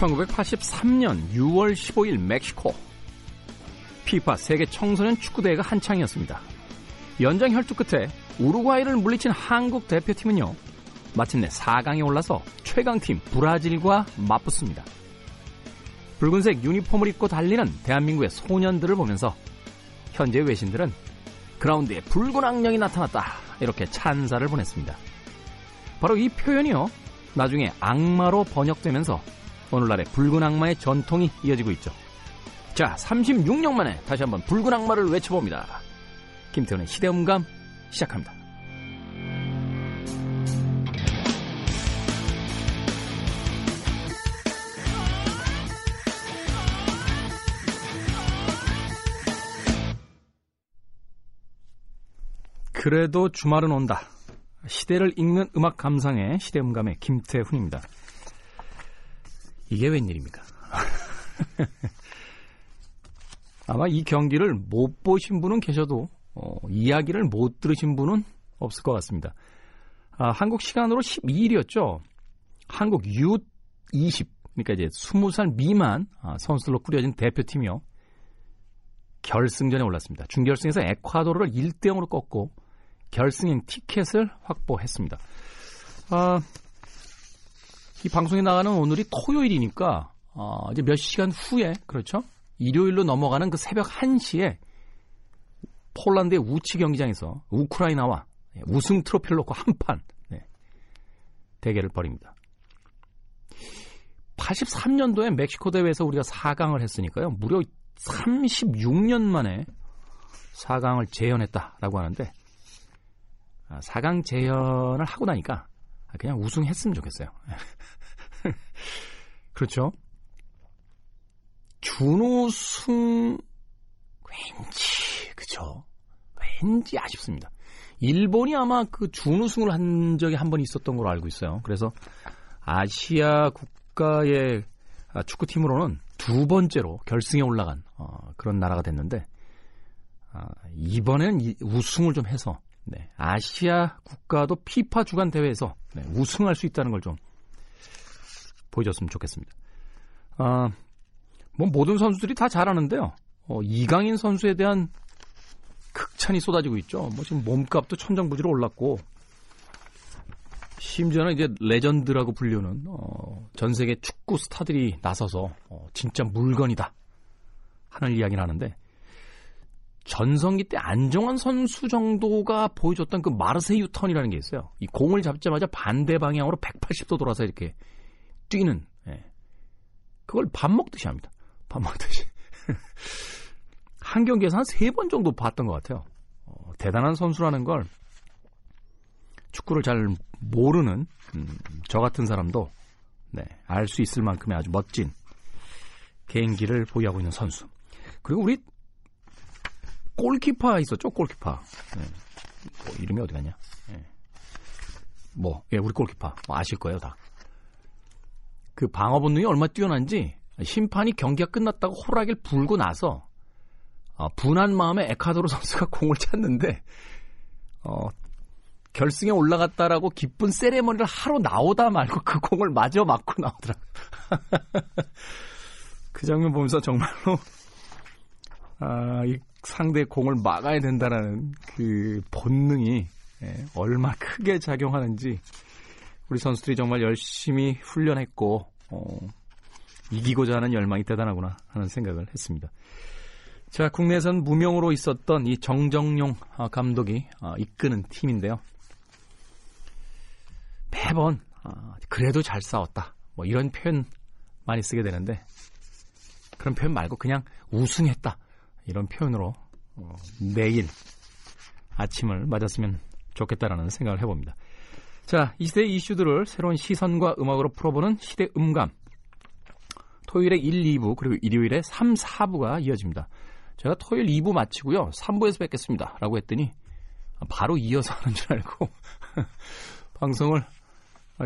1983년 6월 15일 멕시코 피파 세계 청소년 축구대회가 한창이었습니다. 연장 혈투 끝에 우루과이를 물리친 한국 대표팀은요. 마침내 4강에 올라서 최강팀 브라질과 맞붙습니다. 붉은색 유니폼을 입고 달리는 대한민국의 소년들을 보면서 현재 외신들은 그라운드에 붉은 악령이 나타났다 이렇게 찬사를 보냈습니다. 바로 이 표현이요. 나중에 악마로 번역되면서 오늘날의 붉은 악마의 전통이 이어지고 있죠. 자, 36년 만에 다시 한번 붉은 악마를 외쳐봅니다. 김태훈의 시대음감 시작합니다. 그래도 주말은 온다. 시대를 읽는 음악 감상의 시대음감의 김태훈입니다. 이게 웬일입니까? 아마 이 경기를 못 보신 분은 계셔도 어, 이야기를 못 들으신 분은 없을 것 같습니다. 아, 한국 시간으로 12일이었죠. 한국 U20 그러니까 이제 20살 미만 아, 선수들로 꾸려진 대표팀이요. 결승전에 올랐습니다. 준결승에서 에콰도르를 1대 0으로 꺾고 결승행 티켓을 확보했습니다. 아, 이 방송에 나가는 오늘이 토요일이니까 어, 이제 몇 시간 후에 그렇죠? 일요일로 넘어가는 그 새벽 1시에 폴란드의 우치 경기장에서 우크라이나와 우승 트로피를 놓고 한판 네, 대결을 벌입니다. 83년도에 멕시코 대회에서 우리가 4강을 했으니까요. 무려 36년 만에 4강을 재현했다라고 하는데 4강 아, 재현을 하고 나니까 그냥 우승했으면 좋겠어요. 그렇죠? 준우승 왠지? 왠지 아쉽습니다. 일본이 아마 그 준우승을 한 적이 한 번 있었던 걸로 알고 있어요. 그래서 아시아 국가의 축구팀으로는 두 번째로 결승에 올라간 어, 그런 나라가 됐는데 아, 이번엔 이, 우승을 좀 해서 네, 아시아 국가도 피파 주간 대회에서 네, 우승할 수 있다는 걸 좀 보여줬으면 좋겠습니다. 아, 뭐 모든 선수들이 다 잘하는데요. 어, 이강인 선수에 대한 극찬이 쏟아지고 있죠. 뭐 지금 몸값도 천정부지로 올랐고 심지어는 이제 레전드라고 불리는 어, 전 세계 축구 스타들이 나서서 어, 진짜 물건이다 하는 이야기를 하는데 전성기 때 안정환 선수 정도가 보여줬던 그 마르세유 턴이라는 게 있어요. 이 공을 잡자마자 반대 방향으로 180도 돌아서 이렇게 뛰는 예. 그걸 밥 먹듯이 합니다. 밥 먹듯이. 한 경기에서 한 세 번 정도 봤던 것 같아요. 어, 대단한 선수라는 걸 축구를 잘 모르는 음, 저 같은 사람도 네, 알 수 있을 만큼의 아주 멋진 개인기를 보유하고 있는 선수. 그리고 우리 골키퍼 있었죠, 골키퍼. 네. 뭐 이름이 어디 갔냐? 네. 뭐, 예, 우리 골키퍼. 뭐 아실 거예요, 다. 그 방어 본능이 얼마나 뛰어난지 심판이 경기가 끝났다고 호락을 불고 나서 어, 분한 마음에 에카도르 선수가 공을 찼는데 어, 결승에 올라갔다라고 기쁜 세레머니를 하러 나오다 말고 그 공을 마저 맞고 나오더라고요. 그 장면 보면서 정말로 아, 이 상대 공을 막아야 된다라는 그 본능이 예, 얼마 크게 작용하는지 우리 선수들이 정말 열심히 훈련했고 어, 이기고자 하는 열망이 대단하구나 하는 생각을 했습니다. 자, 국내에선 무명으로 있었던 이 정정용 아, 감독이 아, 이끄는 팀인데요. 매번 아, 그래도 잘 싸웠다. 뭐 이런 표현 많이 쓰게 되는데 그런 표현 말고 그냥 우승했다. 이런 표현으로 어, 내일 아침을 맞았으면 좋겠다라는 생각을 해봅니다. 자, 이 시대의 이슈들을 새로운 시선과 음악으로 풀어보는 시대 음감. 토요일에 1, 2부 그리고 일요일에 3, 4부가 이어집니다. 제가 토요일 2부 마치고요. 3부에서 뵙겠습니다. 라고 했더니 바로 이어서 하는 줄 알고 방송을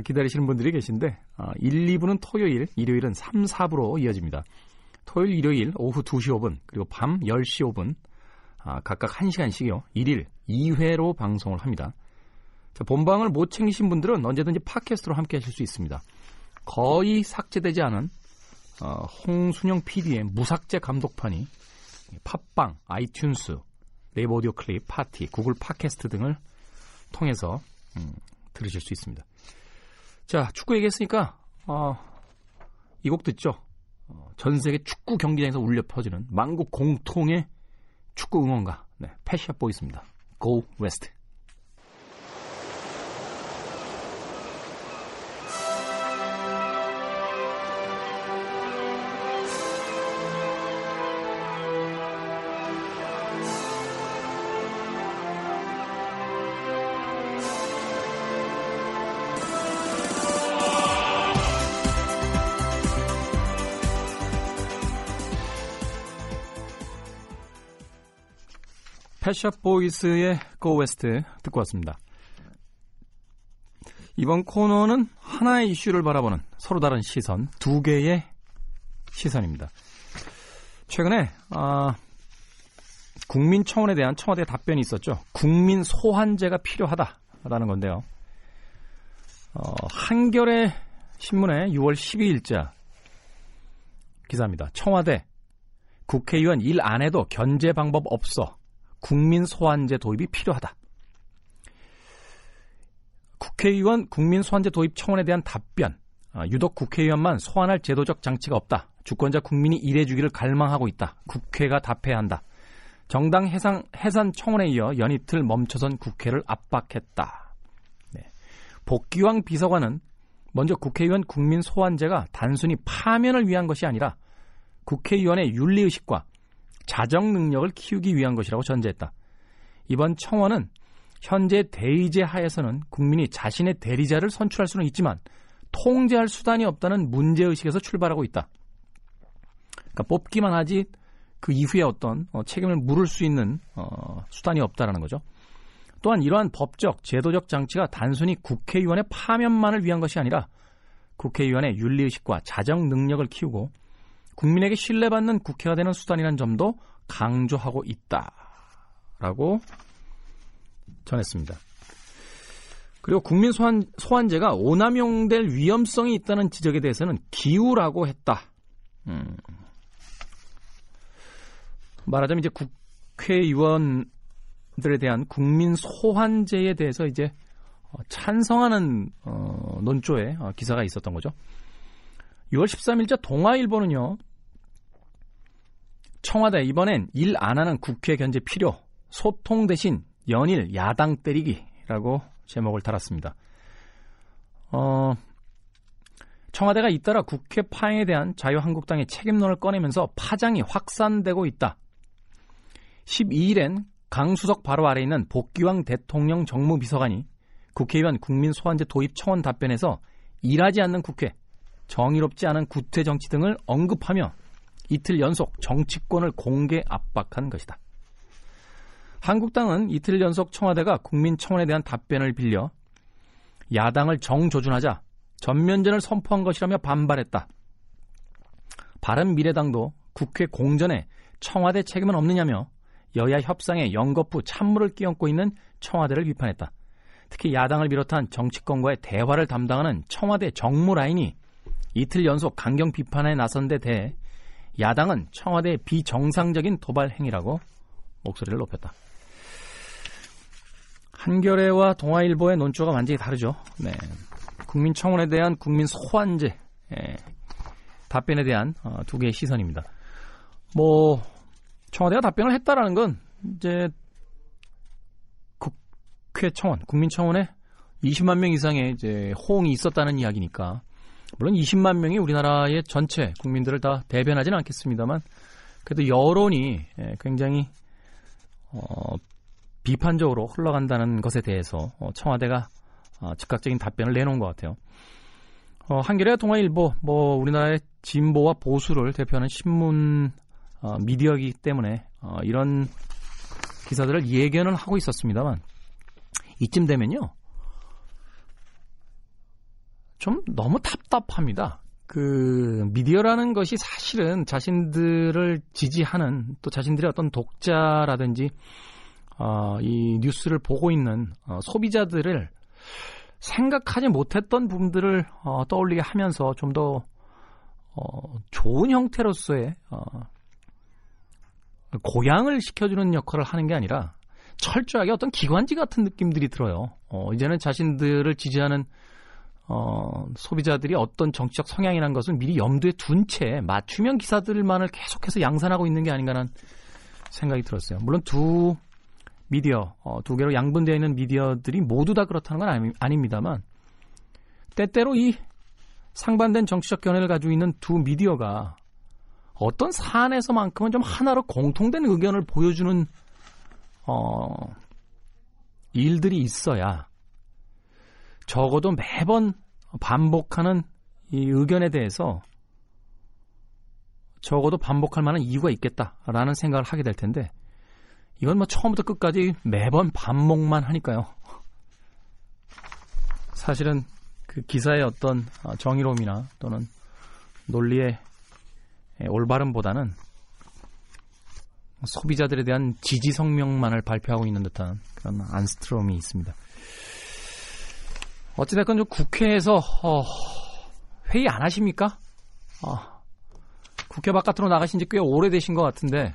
기다리시는 분들이 계신데 1, 2부는 토요일, 일요일은 3, 4부로 이어집니다. 토요일, 일요일 오후 2시 5분 그리고 밤 10시 5분 각각 1시간씩요. 1일 2회로 방송을 합니다. 자, 본방을 못 챙기신 분들은 언제든지 팟캐스트로 함께 하실 수 있습니다. 거의 삭제되지 않은 어, 홍순영 PD의 무삭제 감독판이 팟빵, 아이튠스, 네이버 오디오 클립, 파티, 구글 팟캐스트 등을 통해서 음, 들으실 수 있습니다. 자, 축구 얘기했으니까 어, 이 곡 듣죠. 어, 전 세계 축구 경기장에서 울려 퍼지는 만국 공통의 축구 응원가 네, 패시아 보이스입니다. Go West. 패셔 보이스의 Go West 듣고 왔습니다. 이번 코너는 하나의 이슈를 바라보는 서로 다른 시선, 두 개의 시선입니다. 최근에 아, 국민청원에 대한 청와대 답변이 있었죠. 국민 소환제가 필요하다라는 건데요. 어, 한겨레 신문의 6월 12일자 기사입니다. 청와대 국회의원 일 안 해도 견제 방법 없어. 국민 소환제 도입이 필요하다. 국회의원 국민 소환제 도입 청원에 대한 답변. 아, 유독 국회의원만 소환할 제도적 장치가 없다. 주권자 국민이 일해주기를 갈망하고 있다. 국회가 답해야 한다. 정당 해상, 해산 청원에 이어 연이틀 멈춰선 국회를 압박했다. 네. 복귀왕 비서관은 먼저 국회의원 국민 소환제가 단순히 파면을 위한 것이 아니라 국회의원의 윤리의식과 자정 능력을 키우기 위한 것이라고 전제했다. 이번 청원은 현재 대의제 하에서는 국민이 자신의 대리자를 선출할 수는 있지만 통제할 수단이 없다는 문제의식에서 출발하고 있다. 그러니까 뽑기만 하지 그 이후에 어떤 어, 책임을 물을 수 있는 어, 수단이 없다라는 거죠. 또한 이러한 법적, 제도적 장치가 단순히 국회의원의 파면만을 위한 것이 아니라 국회의원의 윤리의식과 자정 능력을 키우고 국민에게 신뢰받는 국회가 되는 수단이라는 점도 강조하고 있다라고 전했습니다. 그리고 국민 소환, 소환제가 오남용될 위험성이 있다는 지적에 대해서는 기우라고 했다. 음. 말하자면 이제 국회의원들에 대한 국민 소환제에 대해서 이제 어, 찬성하는 어, 논조에 어, 기사가 있었던 거죠. 6월 13일자 동아일보는요. 청와대 이번엔 일 안 하는 국회 견제 필요, 소통 대신 연일 야당 때리기라고 제목을 달았습니다. 어, 청와대가 잇따라 국회 파행에 대한 자유한국당의 책임론을 꺼내면서 파장이 확산되고 있다. 12일엔 강수석 바로 아래 있는 복귀왕 대통령 정무비서관이 국회의원 국민소환제 도입 청원 답변에서 일하지 않는 국회, 정의롭지 않은 구태 정치 등을 언급하며 이틀 연속 정치권을 공개 압박한 것이다. 한국당은 이틀 연속 청와대가 국민청원에 대한 답변을 빌려 야당을 정조준하자 전면전을 선포한 것이라며 반발했다. 바른미래당도 국회 공전에 청와대 책임은 없느냐며 여야 협상에 연거푸 찬물을 끼얹고 있는 청와대를 비판했다. 특히 야당을 비롯한 정치권과의 대화를 담당하는 청와대 정무라인이 이틀 연속 강경 비판에 나선 데 대해 야당은 청와대의 비정상적인 도발 행위라고 목소리를 높였다. 한겨레와 동아일보의 논조가 완전히 다르죠. 네. 국민청원에 대한 국민 소환제 예. 답변에 대한 어, 두 개의 시선입니다. 뭐 청와대가 답변을 했다라는 건 이제 국회 청원, 국민청원에 20만 명 이상의 이제 호응이 있었다는 이야기니까 물론 20만 명이 우리나라의 전체 국민들을 다 대변하지는 않겠습니다만 그래도 여론이 예, 굉장히 어, 비판적으로 흘러간다는 것에 대해서 어, 청와대가 어, 즉각적인 답변을 내놓은 것 같아요. 어, 한겨레 동아일보 뭐 우리나라의 진보와 보수를 대표하는 신문 어, 미디어이기 때문에 어, 이런 기사들을 예견을 하고 있었습니다만 이쯤 되면요 좀 너무 답답합니다. 그 미디어라는 것이 사실은 자신들을 지지하는 또 자신들의 어떤 독자라든지 어, 이 뉴스를 보고 있는 어, 소비자들을 생각하지 못했던 부분들을 어, 떠올리게 하면서 좀 더 어, 좋은 형태로서의 어, 고양을 시켜주는 역할을 하는 게 아니라 철저하게 어떤 기관지 같은 느낌들이 들어요. 어, 이제는 자신들을 지지하는 어, 소비자들이 어떤 정치적 성향이라는 것을 미리 염두에 둔 채 맞춤형 기사들만을 계속해서 양산하고 있는 게 아닌가라는 생각이 들었어요. 물론 두 미디어, 어, 두 개로 양분되어 있는 미디어들이 모두 다 그렇다는 건 아니, 아닙니다만 때때로 이 상반된 정치적 견해를 가지고 있는 두 미디어가 어떤 사안에서만큼은 좀 하나로 공통된 의견을 보여주는 어, 일들이 있어야 적어도 매번 반복하는 이 의견에 대해서 적어도 반복할 만한 이유가 있겠다라는 생각을 하게 될 텐데 이건 뭐 처음부터 끝까지 매번 반복만 하니까요. 사실은 그 기사의 어떤 정의로움이나 또는 논리의 올바름보다는 소비자들에 대한 지지 성명만을 발표하고 있는 듯한 그런 안스트롬이 있습니다. 어찌됐건 좀 국회에서 어, 회의 안 하십니까? 어, 국회 바깥으로 나가신 지 꽤 오래되신 것 같은데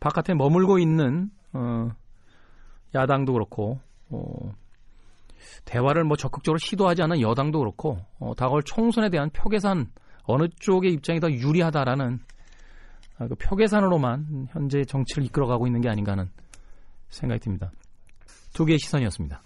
바깥에 머물고 있는 어, 야당도 그렇고 어, 대화를 뭐 적극적으로 시도하지 않은 여당도 그렇고 어, 다가올 총선에 대한 표계산 어느 쪽의 입장이 더 유리하다라는 아, 그 표계산으로만 현재 정치를 이끌어가고 있는 게 아닌가 하는 생각이 듭니다. 두 개의 시선이었습니다.